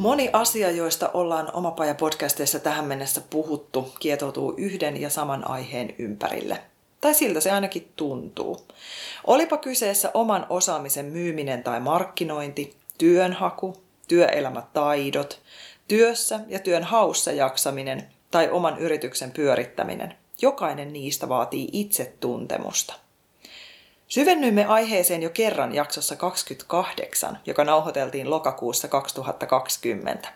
Moni asia, joista ollaan Omapaja podcasteissa tähän mennessä puhuttu, kietoutuu yhden ja saman aiheen ympärille. Tai siltä se ainakin tuntuu. Olipa kyseessä oman osaamisen myyminen tai markkinointi, työnhaku, työelämätaidot, työssä ja työn haussa jaksaminen tai oman yrityksen pyörittäminen. Jokainen niistä vaatii itsetuntemusta. Syvennyimme aiheeseen jo kerran jaksossa 28, joka nauhoiteltiin lokakuussa 2020.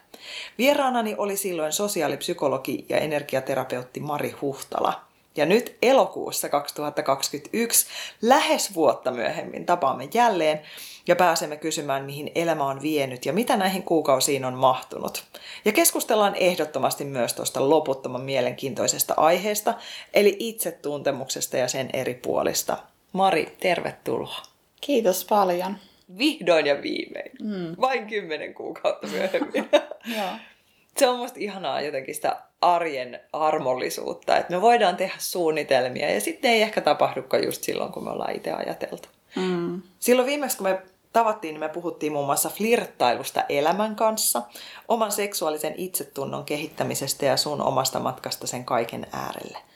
Vieraanani oli silloin sosiaalipsykologi ja energiaterapeutti Mari Huhtala. Ja nyt elokuussa 2021, lähes vuotta myöhemmin, tapaamme jälleen ja pääsemme kysymään, mihin elämä on vienyt ja mitä näihin kuukausiin on mahtunut. Ja keskustellaan ehdottomasti myös tuosta loputtoman mielenkiintoisesta aiheesta, eli itsetuntemuksesta ja sen eri puolista. Mari, tervetuloa. Kiitos paljon. Vihdoin ja viimein. Mm. Vain kymmenen kuukautta myöhemmin. Se on musta ihanaa jotenkin sitä arjen armollisuutta, että me voidaan tehdä suunnitelmia ja sitten ei ehkä tapahdukaan just silloin, kun me ollaan itse ajateltu. Mm. Silloin viimeksi, kun me tavattiin, niin me puhuttiin muun muassa flirttailusta elämän kanssa, oman seksuaalisen itsetunnon kehittämisestä ja sun omasta matkasta sen kaiken äärelle –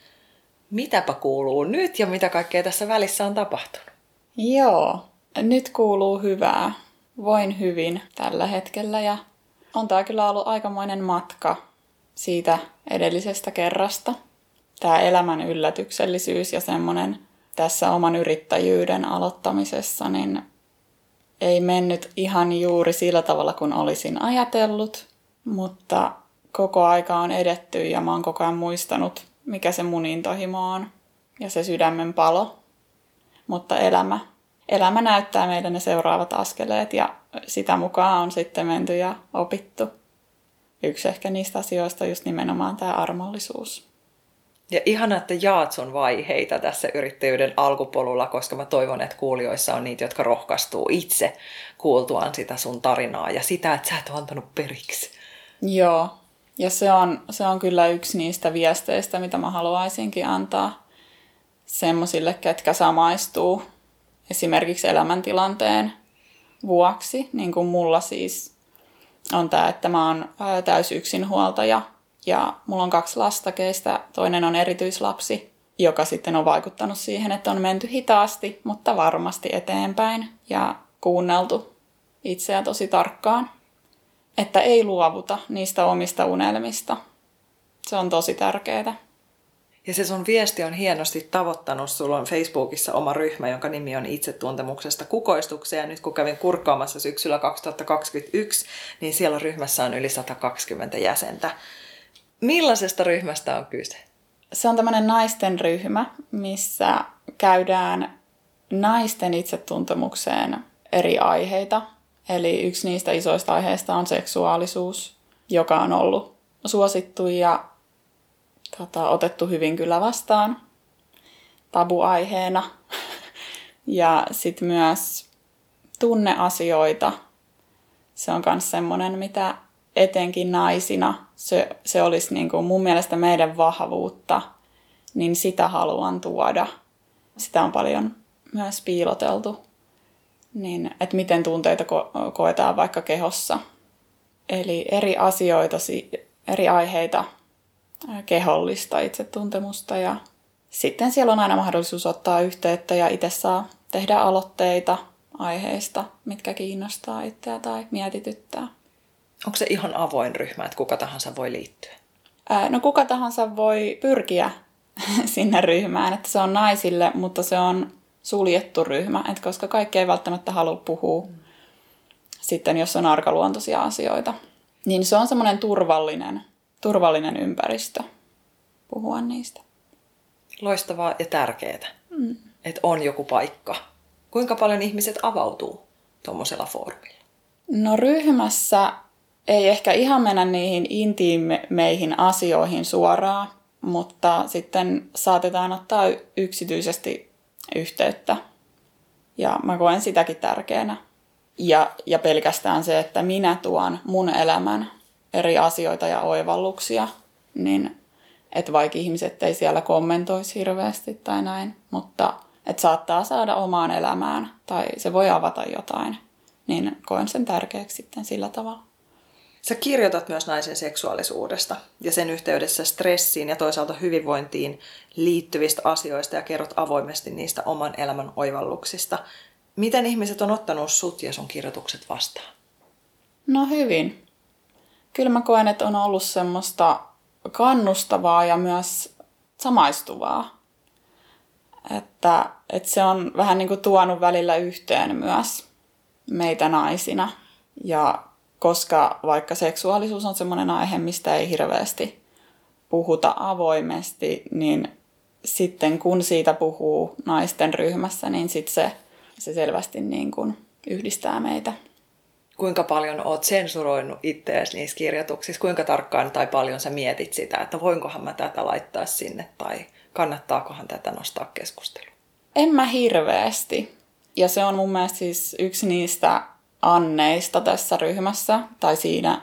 mitäpä kuuluu nyt ja mitä kaikkea tässä välissä on tapahtunut? Joo, nyt kuuluu hyvää. Voin hyvin tällä hetkellä ja on tämä kyllä ollut aikamoinen matka siitä edellisestä kerrasta. Tämä elämän yllätyksellisyys ja semmoinen tässä oman yrittäjyyden aloittamisessa, niin ei mennyt ihan juuri sillä tavalla kuin olisin ajatellut, mutta koko aika on edetty ja mä oon koko ajan muistanut mikä se mun intohimo on ja se sydämen palo. Mutta elämä, elämä näyttää meidän ne seuraavat askeleet ja sitä mukaan on sitten menty ja opittu. Yksi ehkä niistä asioista just nimenomaan tämä armollisuus. Ja ihana, että jaat sun vaiheita tässä yrittäjyyden alkupolulla, koska mä toivon, että kuulijoissa on niitä, jotka rohkaistuu itse kuultuaan sitä sun tarinaa ja sitä, että sä et ole antanut periksi. Joo, ja se on, se on kyllä yksi niistä viesteistä, mitä mä haluaisinkin antaa semmoisille, ketkä samaistuu esimerkiksi elämäntilanteen vuoksi, niin kuin mulla siis on tämä, että mä oon täysyksinhuoltaja ja mulla on kaksi lasta, keistä. Toinen on erityislapsi, joka sitten on vaikuttanut siihen, että on menty hitaasti, mutta varmasti eteenpäin ja kuunneltu itseä tosi tarkkaan että ei luovuta niistä omista unelmista. Se on tosi tärkeää. Ja se sun viesti on hienosti tavoittanut. Sulla on Facebookissa oma ryhmä, jonka nimi on Itsetuntemuksesta kukoistukseen. Ja nyt kun kävin kurkkaamassa syksyllä 2021, niin siellä ryhmässä on yli 120 jäsentä. Millaisesta ryhmästä on kyse? Se on tämmöinen naisten ryhmä, missä käydään naisten itsetuntemukseen eri aiheita Eli yksi niistä isoista aiheista on seksuaalisuus, joka on ollut suosittu ja tota, otettu hyvin kyllä vastaan tabuaiheena. ja sitten myös tunneasioita. Se on myös semmoinen, mitä etenkin naisina se, se olisi niin kuin mun mielestä meidän vahvuutta, niin sitä haluan tuoda. Sitä on paljon myös piiloteltu niin että miten tunteita ko- koetaan vaikka kehossa. Eli eri asioita, eri aiheita, kehollista itsetuntemusta ja sitten siellä on aina mahdollisuus ottaa yhteyttä ja itse saa tehdä aloitteita aiheista, mitkä kiinnostaa itseä tai mietityttää. Onko se ihan avoin ryhmä, että kuka tahansa voi liittyä? no kuka tahansa voi pyrkiä sinne ryhmään, että se on naisille, mutta se on suljettu ryhmä, että koska kaikki ei välttämättä halua puhua mm. sitten, jos on arkaluontoisia asioita. Niin se on semmoinen turvallinen, turvallinen ympäristö puhua niistä. Loistavaa ja tärkeää, mm. että on joku paikka. Kuinka paljon ihmiset avautuu tuommoisella foorumilla? No ryhmässä ei ehkä ihan mennä niihin intiimeihin asioihin suoraan, mutta sitten saatetaan ottaa yksityisesti yhteyttä. Ja mä koen sitäkin tärkeänä. Ja, ja pelkästään se, että minä tuon mun elämän eri asioita ja oivalluksia, niin että vaikka ihmiset ei siellä kommentoisi hirveästi tai näin, mutta että saattaa saada omaan elämään tai se voi avata jotain, niin koen sen tärkeäksi sitten sillä tavalla. Sä kirjoitat myös naisen seksuaalisuudesta ja sen yhteydessä stressiin ja toisaalta hyvinvointiin liittyvistä asioista ja kerrot avoimesti niistä oman elämän oivalluksista. Miten ihmiset on ottanut sut ja sun kirjoitukset vastaan? No hyvin. Kyllä mä koen, että on ollut semmoista kannustavaa ja myös samaistuvaa. Että, että se on vähän niin kuin tuonut välillä yhteen myös meitä naisina. Ja koska vaikka seksuaalisuus on semmoinen aihe, mistä ei hirveästi puhuta avoimesti, niin sitten kun siitä puhuu naisten ryhmässä, niin sit se, se selvästi niin kuin yhdistää meitä. Kuinka paljon oot sensuroinut itseäsi niissä kirjoituksissa? Kuinka tarkkaan tai paljon sä mietit sitä, että voinkohan mä tätä laittaa sinne tai kannattaakohan tätä nostaa keskusteluun? En mä hirveästi. Ja se on mun mielestä siis yksi niistä anneista tässä ryhmässä tai siinä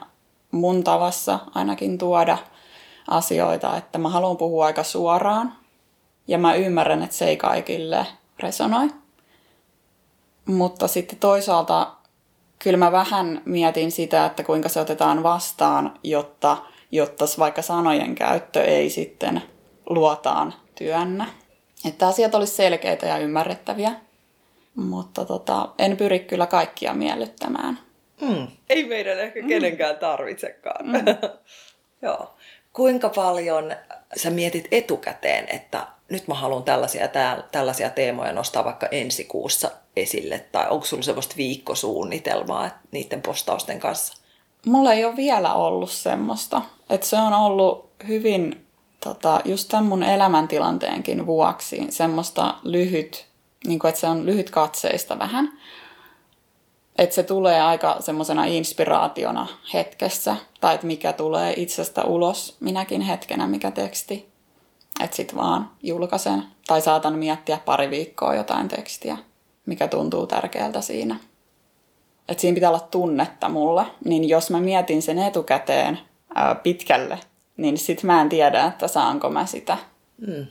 mun tavassa ainakin tuoda asioita, että mä haluan puhua aika suoraan ja mä ymmärrän, että se ei kaikille resonoi. Mutta sitten toisaalta kyllä mä vähän mietin sitä, että kuinka se otetaan vastaan, jotta, jotta vaikka sanojen käyttö ei sitten luotaan työnnä. Että asiat olisi selkeitä ja ymmärrettäviä. Mutta tota, en pyri kyllä kaikkia miellyttämään. Mm. Ei meidän ehkä mm. kenenkään tarvitsekaan. Mm. Joo. Kuinka paljon sä mietit etukäteen, että nyt mä haluan tällaisia, tää, tällaisia teemoja nostaa vaikka ensi kuussa esille, tai onko sulla sellaista viikkosuunnitelmaa niiden postausten kanssa? Mulla ei ole vielä ollut semmoista. Että se on ollut hyvin, tota, just tämän mun elämäntilanteenkin vuoksi, semmoista lyhyt niin kuin, että se on lyhyt katseista vähän. Että se tulee aika semmoisena inspiraationa hetkessä, tai että mikä tulee itsestä ulos minäkin hetkenä, mikä teksti. Että sit vaan julkaisen, tai saatan miettiä pari viikkoa jotain tekstiä, mikä tuntuu tärkeältä siinä. Että siinä pitää olla tunnetta mulle, niin jos mä mietin sen etukäteen ää, pitkälle, niin sit mä en tiedä, että saanko mä sitä. Mm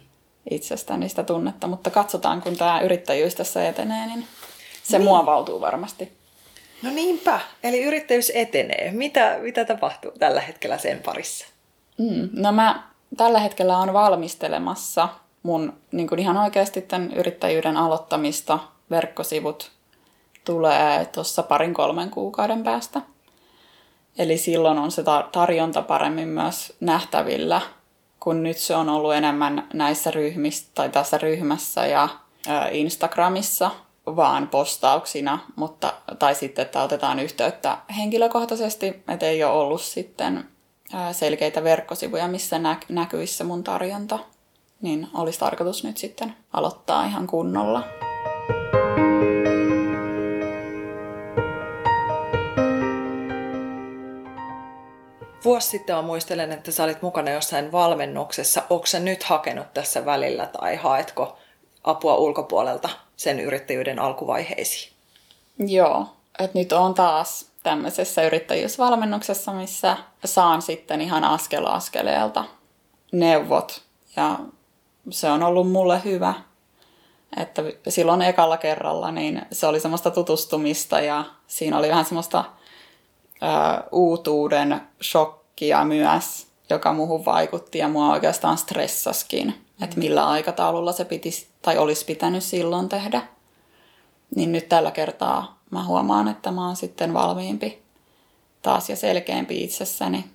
itsestäni sitä tunnetta, mutta katsotaan, kun tämä yrittäjyys tässä etenee, niin se niin. muovautuu varmasti. No niinpä, eli yrittäjyys etenee. Mitä, mitä tapahtuu tällä hetkellä sen parissa? Mm, no mä tällä hetkellä on valmistelemassa mun niin kuin ihan oikeasti tämän yrittäjyyden aloittamista. Verkkosivut tulee tuossa parin kolmen kuukauden päästä. Eli silloin on se tarjonta paremmin myös nähtävillä kun nyt se on ollut enemmän näissä ryhmissä tai tässä ryhmässä ja Instagramissa vaan postauksina, mutta, tai sitten, että otetaan yhteyttä henkilökohtaisesti, että ei ole ollut sitten selkeitä verkkosivuja, missä nä- näkyisi mun tarjonta, niin olisi tarkoitus nyt sitten aloittaa ihan kunnolla. Vuosi sitten mä muistelen, että sä olit mukana jossain valmennuksessa. Onko sä nyt hakenut tässä välillä tai haetko apua ulkopuolelta sen yrittäjyyden alkuvaiheisiin? Joo, että nyt on taas tämmöisessä yrittäjyysvalmennuksessa, missä saan sitten ihan askel askeleelta neuvot. Ja se on ollut mulle hyvä. Että silloin ekalla kerralla niin se oli semmoista tutustumista ja siinä oli vähän semmoista uutuuden shokkia myös, joka muuhun vaikutti ja mua oikeastaan stressaskin, mm. että millä aikataululla se piti tai olisi pitänyt silloin tehdä. Niin nyt tällä kertaa mä huomaan, että mä oon sitten valmiimpi taas ja selkeämpi itsessäni,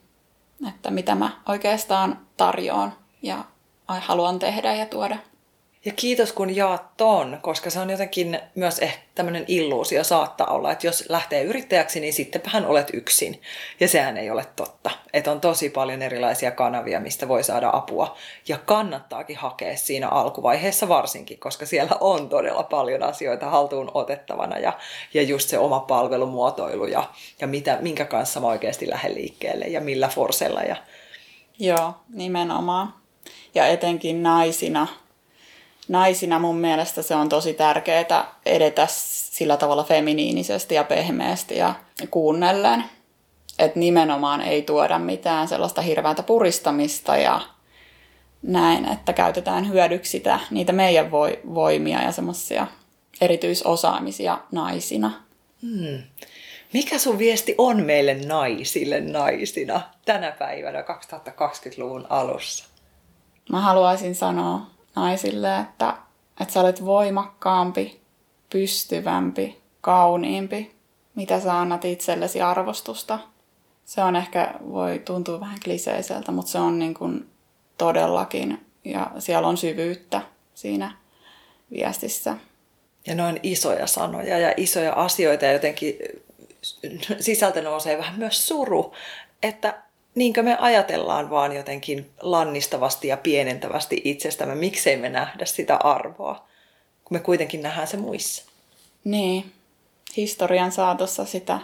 että mitä mä oikeastaan tarjoan ja haluan tehdä ja tuoda. Ja kiitos kun jaat ton, koska se on jotenkin myös ehkä tämmöinen illuusio saattaa olla, että jos lähtee yrittäjäksi, niin sittenpähän olet yksin. Ja sehän ei ole totta. Että on tosi paljon erilaisia kanavia, mistä voi saada apua. Ja kannattaakin hakea siinä alkuvaiheessa varsinkin, koska siellä on todella paljon asioita haltuun otettavana. Ja, ja just se oma palvelumuotoilu ja, ja mitä, minkä kanssa mä oikeasti lähden liikkeelle ja millä forsella. Ja... Joo, nimenomaan. Ja etenkin naisina naisina mun mielestä se on tosi tärkeää edetä sillä tavalla feminiinisesti ja pehmeästi ja kuunnellen. Että nimenomaan ei tuoda mitään sellaista hirveätä puristamista ja näin, että käytetään hyödyksi sitä, niitä meidän voimia ja semmoisia erityisosaamisia naisina. Hmm. Mikä sun viesti on meille naisille naisina tänä päivänä 2020-luvun alussa? Mä haluaisin sanoa naisille, että, että sä olet voimakkaampi, pystyvämpi, kauniimpi, mitä sä annat itsellesi arvostusta. Se on ehkä, voi tuntua vähän kliseiseltä, mutta se on niin kuin todellakin, ja siellä on syvyyttä siinä viestissä. Ja noin isoja sanoja ja isoja asioita ja jotenkin sisältö nousee vähän myös suru, että niinkö me ajatellaan vaan jotenkin lannistavasti ja pienentävästi itsestämme, miksei me nähdä sitä arvoa, kun me kuitenkin nähdään se muissa. Niin, historian saatossa sitä,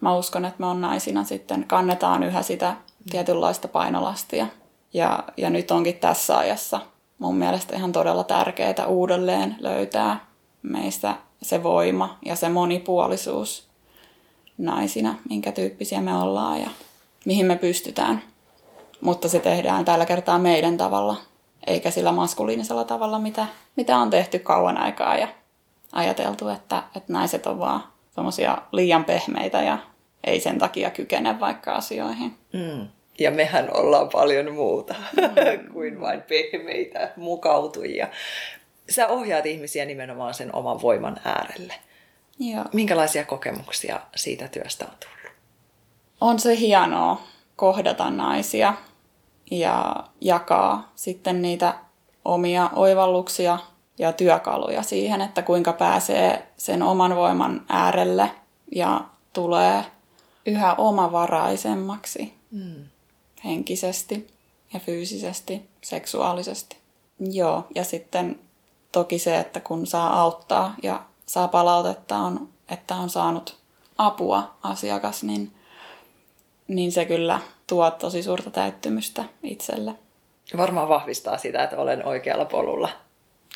mä uskon, että me on naisina sitten, kannetaan yhä sitä tietynlaista painolastia. Ja, ja nyt onkin tässä ajassa mun mielestä ihan todella tärkeää uudelleen löytää meistä se voima ja se monipuolisuus naisina, minkä tyyppisiä me ollaan ja mihin me pystytään. Mutta se tehdään tällä kertaa meidän tavalla, eikä sillä maskuliinisella tavalla, mitä, mitä on tehty kauan aikaa ja ajateltu, että, että naiset on vaan semmoisia liian pehmeitä ja ei sen takia kykene vaikka asioihin. Mm. Ja mehän ollaan paljon muuta mm. kuin vain pehmeitä mukautujia. Sä ohjaat ihmisiä nimenomaan sen oman voiman äärelle. Joo. Minkälaisia kokemuksia siitä työstä on tullut? On se hienoa kohdata naisia ja jakaa sitten niitä omia oivalluksia ja työkaluja siihen, että kuinka pääsee sen oman voiman äärelle ja tulee yhä omavaraisemmaksi mm. henkisesti ja fyysisesti, seksuaalisesti. Joo, ja sitten toki se, että kun saa auttaa ja saa palautetta, on, että on saanut apua asiakas, niin niin se kyllä tuo tosi suurta täyttymystä itselle. Varmaan vahvistaa sitä, että olen oikealla polulla.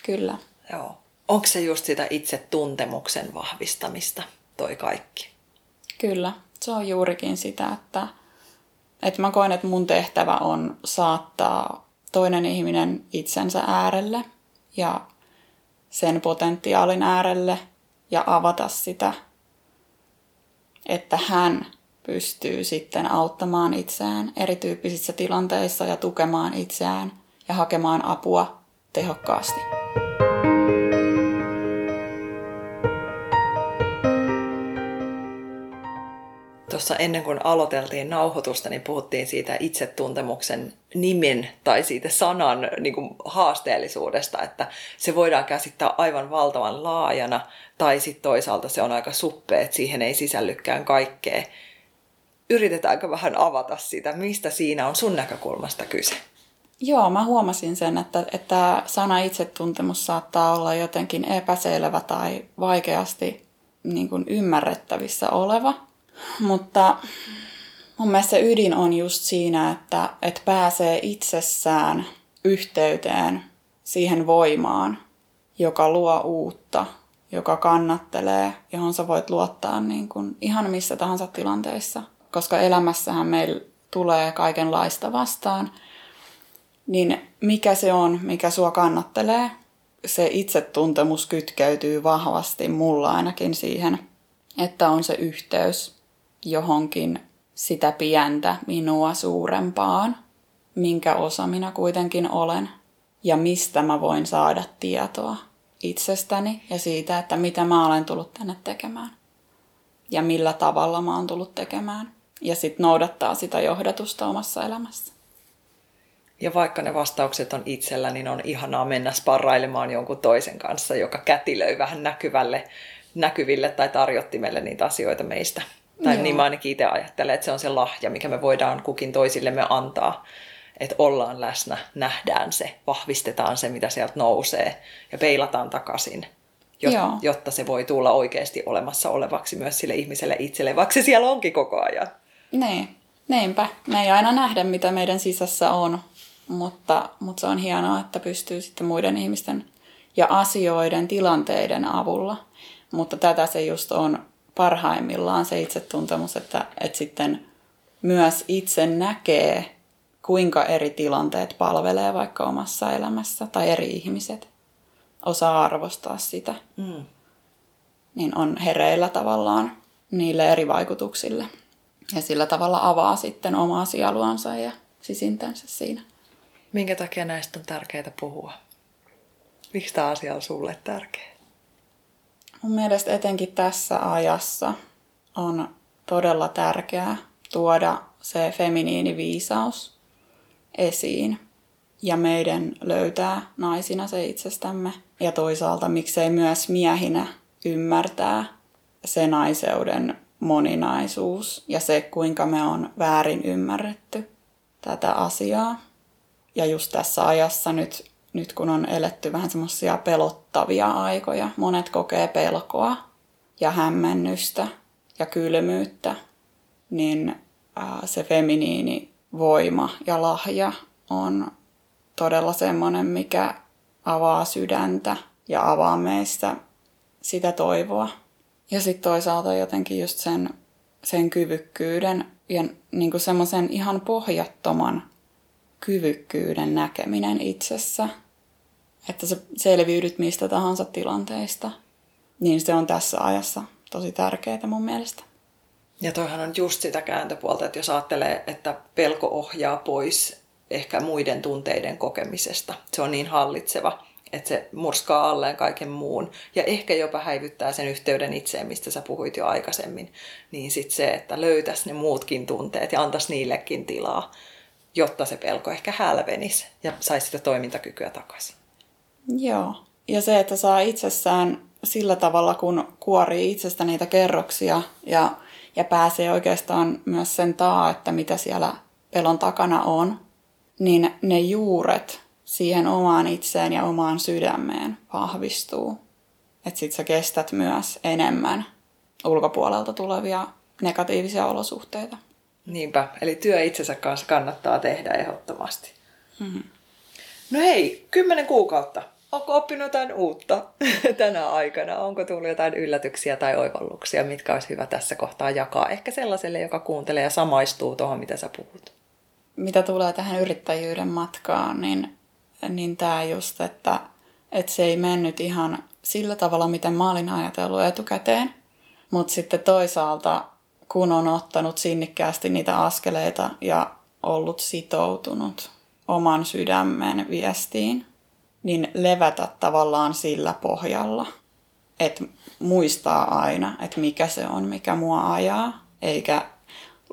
Kyllä. Joo. Onko se just sitä itse tuntemuksen vahvistamista, toi kaikki? Kyllä, se on juurikin sitä, että, että mä koen, että mun tehtävä on saattaa toinen ihminen itsensä äärelle ja sen potentiaalin äärelle ja avata sitä, että hän pystyy sitten auttamaan itseään erityyppisissä tilanteissa ja tukemaan itseään ja hakemaan apua tehokkaasti. Tuossa ennen kuin aloiteltiin nauhoitusta, niin puhuttiin siitä itsetuntemuksen nimen tai siitä sanan niin kuin haasteellisuudesta, että se voidaan käsittää aivan valtavan laajana, tai sitten toisaalta se on aika suppea, että siihen ei sisällykään kaikkea yritetäänkö vähän avata sitä, mistä siinä on sun näkökulmasta kyse? Joo, mä huomasin sen, että, että sana itsetuntemus saattaa olla jotenkin epäselvä tai vaikeasti niin kuin ymmärrettävissä oleva. Mutta mun mielestä se ydin on just siinä, että, että pääsee itsessään yhteyteen siihen voimaan, joka luo uutta, joka kannattelee, johon sä voit luottaa niin kuin ihan missä tahansa tilanteissa – koska elämässähän meillä tulee kaikenlaista vastaan, niin mikä se on, mikä sua kannattelee? Se itsetuntemus kytkeytyy vahvasti mulla ainakin siihen, että on se yhteys johonkin sitä pientä minua suurempaan, minkä osa minä kuitenkin olen ja mistä mä voin saada tietoa itsestäni ja siitä, että mitä mä olen tullut tänne tekemään ja millä tavalla mä oon tullut tekemään ja sitten noudattaa sitä johdatusta omassa elämässä. Ja vaikka ne vastaukset on itsellä, niin on ihanaa mennä sparrailemaan jonkun toisen kanssa, joka kätilöi vähän näkyvälle, näkyville tai tarjottimelle niitä asioita meistä. Tai Joo. niin mä ainakin itse ajattelen, että se on se lahja, mikä me voidaan kukin toisillemme antaa. Että ollaan läsnä, nähdään se, vahvistetaan se, mitä sieltä nousee ja peilataan takaisin Joo. jotta se voi tulla oikeasti olemassa olevaksi myös sille ihmiselle itselle, vaikka se siellä onkin koko ajan. Niin, niinpä. Me ei aina nähdä, mitä meidän sisässä on, mutta, mutta se on hienoa, että pystyy sitten muiden ihmisten ja asioiden, tilanteiden avulla. Mutta tätä se just on parhaimmillaan se itsetuntemus, että, että sitten myös itse näkee, kuinka eri tilanteet palvelee vaikka omassa elämässä tai eri ihmiset osaa arvostaa sitä, mm. niin on hereillä tavallaan niille eri vaikutuksille. Ja sillä tavalla avaa sitten omaa sieluansa ja sisintänsä siinä. Minkä takia näistä on tärkeää puhua? Miksi tämä asia on sulle tärkeä? Mun mielestä etenkin tässä ajassa on todella tärkeää tuoda se feminiiniviisaus esiin ja meidän löytää naisina se itsestämme. Ja toisaalta miksei myös miehinä ymmärtää se naiseuden moninaisuus ja se, kuinka me on väärin ymmärretty tätä asiaa. Ja just tässä ajassa nyt, nyt kun on eletty vähän semmoisia pelottavia aikoja, monet kokee pelkoa ja hämmennystä ja kylmyyttä, niin se feminiini voima ja lahja on todella semmoinen, mikä avaa sydäntä ja avaa meistä sitä toivoa. Ja sitten toisaalta jotenkin just sen, sen kyvykkyyden ja niin semmoisen ihan pohjattoman kyvykkyyden näkeminen itsessä, että sä selviydyt mistä tahansa tilanteista, niin se on tässä ajassa tosi tärkeää mun mielestä. Ja toihan on just sitä kääntöpuolta, että jos ajattelee, että pelko ohjaa pois ehkä muiden tunteiden kokemisesta. Se on niin hallitseva, että se murskaa alleen kaiken muun ja ehkä jopa häivyttää sen yhteyden itseen, mistä sä puhuit jo aikaisemmin. Niin sitten se, että löytäisi ne muutkin tunteet ja antaisi niillekin tilaa, jotta se pelko ehkä hälvenisi ja saisi sitä toimintakykyä takaisin. Joo. Ja se, että saa itsessään sillä tavalla, kun kuorii itsestä niitä kerroksia ja, ja pääsee oikeastaan myös sen taa, että mitä siellä pelon takana on, niin ne juuret siihen omaan itseen ja omaan sydämeen vahvistuu. Että sit sä kestät myös enemmän ulkopuolelta tulevia negatiivisia olosuhteita. Niinpä, eli työ itsensä kanssa kannattaa tehdä ehdottomasti. Mm-hmm. No hei, kymmenen kuukautta. Onko oppinut jotain uutta tänä aikana? Onko tullut jotain yllätyksiä tai oivalluksia, mitkä olisi hyvä tässä kohtaa jakaa? Ehkä sellaiselle, joka kuuntelee ja samaistuu tuohon, mitä sä puhut mitä tulee tähän yrittäjyyden matkaan, niin, niin tämä just, että, että se ei mennyt ihan sillä tavalla, miten mä olin ajatellut etukäteen. Mutta sitten toisaalta, kun on ottanut sinnikkäästi niitä askeleita ja ollut sitoutunut oman sydämen viestiin, niin levätä tavallaan sillä pohjalla, että muistaa aina, että mikä se on, mikä mua ajaa, eikä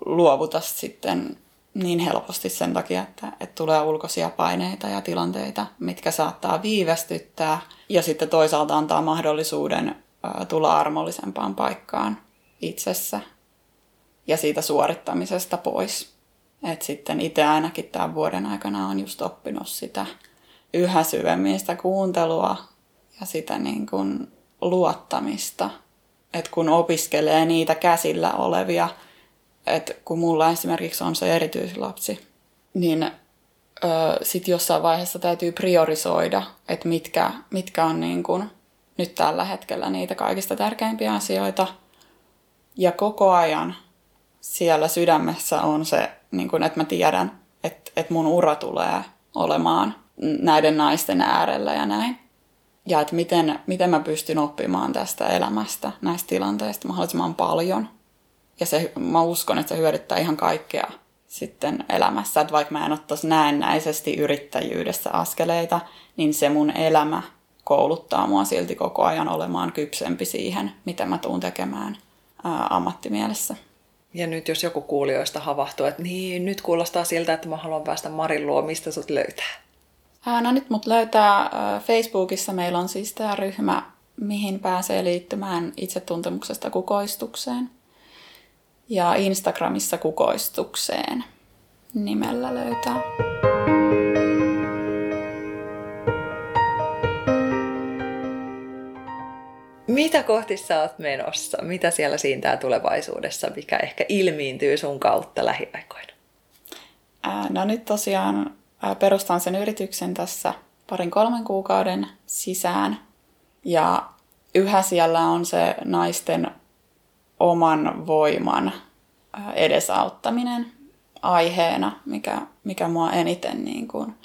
luovuta sitten niin helposti sen takia, että, että tulee ulkoisia paineita ja tilanteita, mitkä saattaa viivästyttää ja sitten toisaalta antaa mahdollisuuden tulla armollisempaan paikkaan itsessä ja siitä suorittamisesta pois. Et sitten itse ainakin tämän vuoden aikana on just oppinut sitä yhä syvemmin sitä kuuntelua ja sitä niin kuin luottamista. Että kun opiskelee niitä käsillä olevia että kun mulla esimerkiksi on se erityislapsi, niin sitten jossain vaiheessa täytyy priorisoida, että mitkä, mitkä on niin kun nyt tällä hetkellä niitä kaikista tärkeimpiä asioita. Ja koko ajan siellä sydämessä on se, niin kun, että mä tiedän, että, että mun ura tulee olemaan näiden naisten äärellä ja näin. Ja että miten, miten mä pystyn oppimaan tästä elämästä, näistä tilanteista mahdollisimman paljon – ja se, mä uskon, että se hyödyttää ihan kaikkea sitten elämässä. Että vaikka mä en ottaisi näennäisesti yrittäjyydessä askeleita, niin se mun elämä kouluttaa mua silti koko ajan olemaan kypsempi siihen, mitä mä tuun tekemään ää, ammattimielessä. Ja nyt jos joku kuulijoista havahtuu, että niin, nyt kuulostaa siltä, että mä haluan päästä Marin luo, mistä sut löytää? Ää, no nyt mut löytää Facebookissa. Meillä on siis tämä ryhmä, mihin pääsee liittymään itsetuntemuksesta kukoistukseen. Ja Instagramissa kukoistukseen nimellä löytää. Mitä kohti sä oot menossa? Mitä siellä siintää tulevaisuudessa, mikä ehkä ilmiintyy sun kautta lähiaikoina? Ää, no nyt tosiaan ää, perustan sen yrityksen tässä parin kolmen kuukauden sisään. Ja yhä siellä on se naisten oman voiman edesauttaminen aiheena, mikä, mikä mua eniten niin kuin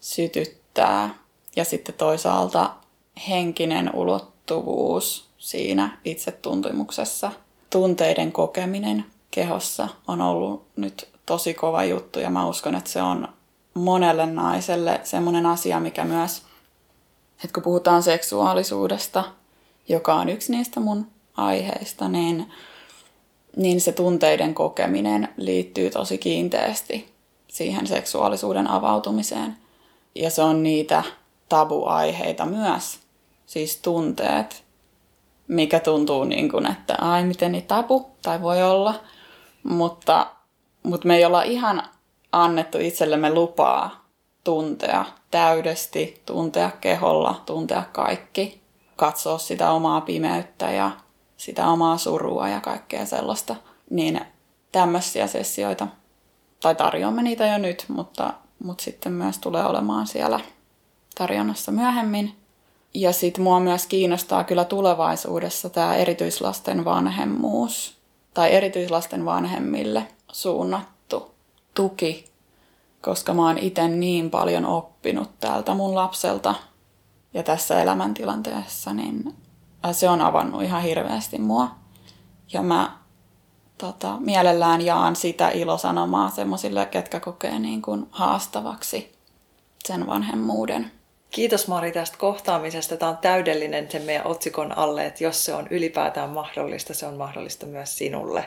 sytyttää. Ja sitten toisaalta henkinen ulottuvuus siinä itsetuntemuksessa. Tunteiden kokeminen kehossa on ollut nyt tosi kova juttu ja mä uskon, että se on monelle naiselle semmoinen asia, mikä myös, että kun puhutaan seksuaalisuudesta, joka on yksi niistä mun aiheista, niin, niin se tunteiden kokeminen liittyy tosi kiinteästi siihen seksuaalisuuden avautumiseen. Ja se on niitä tabuaiheita myös, siis tunteet, mikä tuntuu niin kuin, että ai miten niin tabu, tai voi olla, mutta, mutta me ei olla ihan annettu itsellemme lupaa tuntea täydesti, tuntea keholla, tuntea kaikki, katsoa sitä omaa pimeyttä ja sitä omaa surua ja kaikkea sellaista. Niin tämmöisiä sessioita, tai tarjoamme niitä jo nyt, mutta, mutta sitten myös tulee olemaan siellä tarjonnassa myöhemmin. Ja sitten mua myös kiinnostaa kyllä tulevaisuudessa tämä erityislasten vanhemmuus tai erityislasten vanhemmille suunnattu tuki, koska mä oon itse niin paljon oppinut täältä mun lapselta ja tässä elämäntilanteessa, niin se on avannut ihan hirveästi mua. Ja mä tota, mielellään jaan sitä ilosanomaa semmoisille, ketkä kokee niin kuin haastavaksi sen vanhemmuuden. Kiitos Mari tästä kohtaamisesta. Tämä on täydellinen sen meidän otsikon alle, että jos se on ylipäätään mahdollista, se on mahdollista myös sinulle.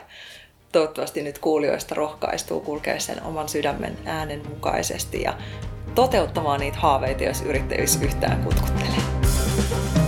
Toivottavasti nyt kuulijoista rohkaistuu kulkea sen oman sydämen äänen mukaisesti ja toteuttamaan niitä haaveita, jos yrittäjyys yhtään kutkuttelee.